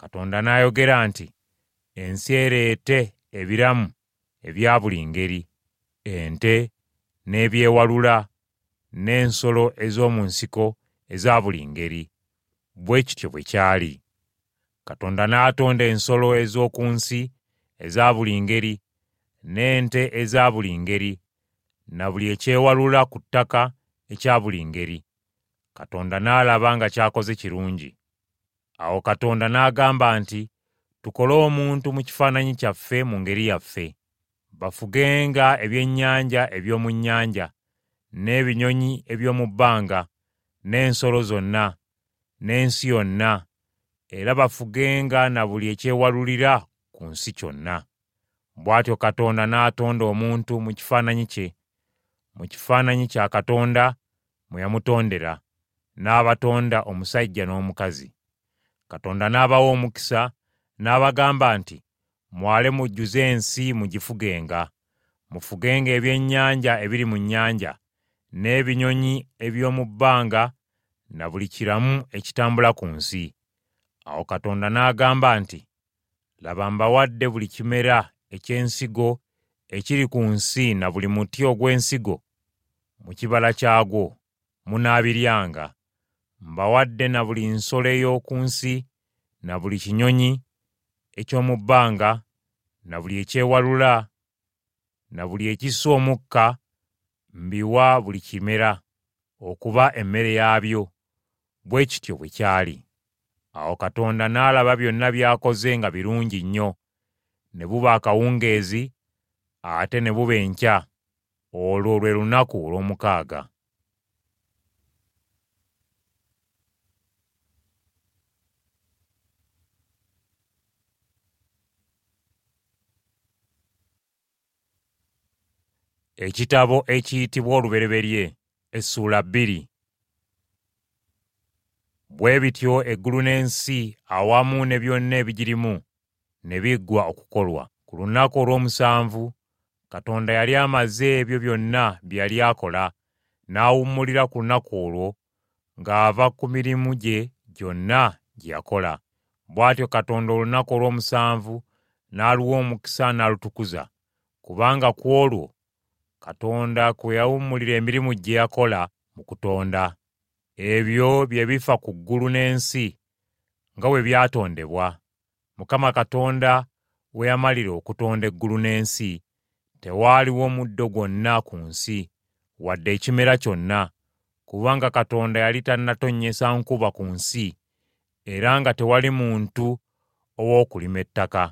Katonda n'ayogera nti, “Ensi ereete ebiramu ebya buli ngeri: ente, n'ebyewalula, n'ensolo ez'omu nsiko eza buli ngeri.” Bwe kityo bwe kyali. Katonda n'atonda ensolo ez'oku nsi eza buli ngeri, n'ente eza buli ngeri, na buli ekyewalula ku ttaka ekya buli ngeri. Katonda n'alaba nga ky'akoze kirungi. Awo Katonda n'agamba nti, “Tukole omuntu mu kifaananyi kyaffe mu ngeri yaffe. Bafugenga ebyennyanja eby'omu nnyanja, n'ebinyonyi eby'omu bbanga, n'ensolo zonna, n'ensi yonna, era bafugenga na buli ekyewalulira ku nsi kyonna.” Bw'atyo Katonda n'atonda omuntu mu kifaananyi kye. Mu kifaananyi kya Katonda mwe yamutondera, n'abatonda omusajja n'omukazi. Katonda n'abawa omukisa, n'abagamba nti, “Mwale mujjuze ensi mugifugenga. Mufugenga ebyennyanja ebiri mu nnyanja, n'ebinyonyi eby'omu bbanga na buli kiramu ekitambula ku nsi.” Awo Katonda n'agamba nti, “Laba mbawadde buli kimera eky'ensigo ekiri ku nsi na buli muti ogw'ensigo mu kibala kyagwo, munaabiryanga. Mbawadde na buli nsolo ey'oku nsi, na buli kinyonyi eky'omu bbanga, na buli ekyewalula, na buli ekissa omukka mbiwa buli kimera, okuba emmere yaabyo.” Bwe kityo bwe kyali. Awo Katonda n'alaba byonna by'akoze nga birungi nnyo. Ne buba akawungeezi, ate ne buba enkya; olwo lwe lunaku olw'omukaaga. Bwe bityo eggulu n'ensi awamu ne byonna ebigirimu ne biggwa okukolwa. Ku lunaku olw'omusanvu Katonda yali amaze ebyo byonna bye yali akola, n'awummulira ku lunaku olwo ng'ava ku mirimu gye gyonna gye yakola. Bw'atyo Katonda olunaku olw'omusanvu n'aluwa omukisa n'alutukuza, kubanga ku olwo Katonda kwe yawummulira emirimu gye yakola mu kutonda. Ebyo bye bifa ku ggulu n'ensi nga bwe byatondebwa. Mukama Katonda we yamalira okutonda eggulu n'ensi, tewaaliwo muddo gwonna ku nsi, wadde ekimera kyonna, kubanga Katonda yali tannatonnyesa nkuba ku nsi era nga tewali muntu ow'okulima ettaka.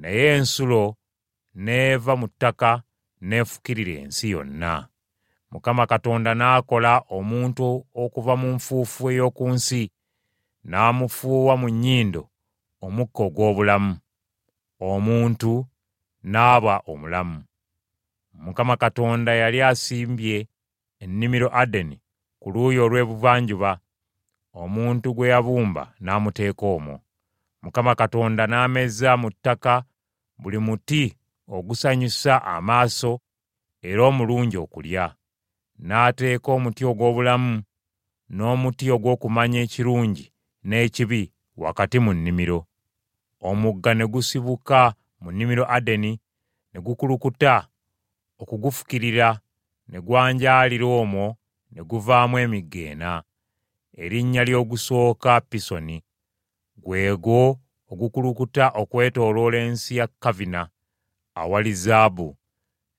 Naye ensulo n'eva mu ttaka n'efukirira ensi yonna. Mukama Katonda n'akola omuntu okuva mu nfuufu ey'oku nsi, n'amufuuwa mu nnyindo omukka ogw'obulamu, omuntu n'aba omulamu. Mukama Katonda yali asimbye ennimiro Adeni ku luuyi olw'ebuvanjuba, omuntu gwe yabumba n'amuteeka omwo. Mukama Katonda n'ameza mu ttaka buli muti ogusanyusa amaaso era omulungi okulya. N'ateeka omuti ogw'obulamu n'omuti ogw'okumanya ekirungi n'ekibi wakati mu nnimiro. Omugga ne gusibuka mu nnimiro Adeni ne gukulukuta okugufukirira ne gwanjaalira omwo ne guvaamu emigga ena. Erinnya ly'ogusooka Pisoni, gwe gwo ogukulukuta okwetooloola ensi ya Kavira awali zaabu,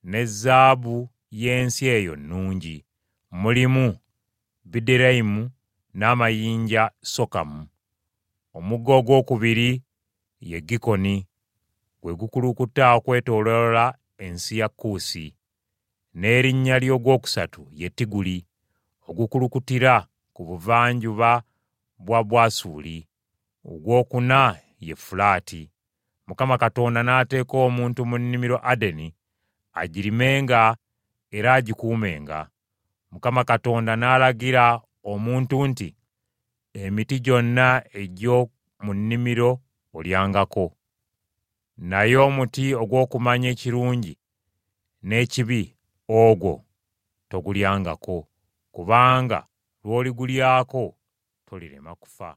ne zaabu y'ensi eyo nnungi. Mulimu bideriamu n'amayinja sokamu. Omugga ogwokubiri ye Gikoni, gwe gukulukuta okwetooloola ensi ya Kuusi. N'erinnya ly'ogwokusatu ye Tiguli, ogukulukutira ku buvanjuba bwa Bwasuli. Ogwokuna ye Fulaati. Mukama Katonda n'ateeka omuntu mu nnimiro Adeni agirimenga era agikuumenga. Mukama Katonda n'alagira omuntu nti, “Emiti gyonna egy'omu nnimiro olyangako, naye omuti ogw'okumanya ekirungi n'ekibi, ogwo togulyangako, kubanga lw'oligulyako tolirema kufa.”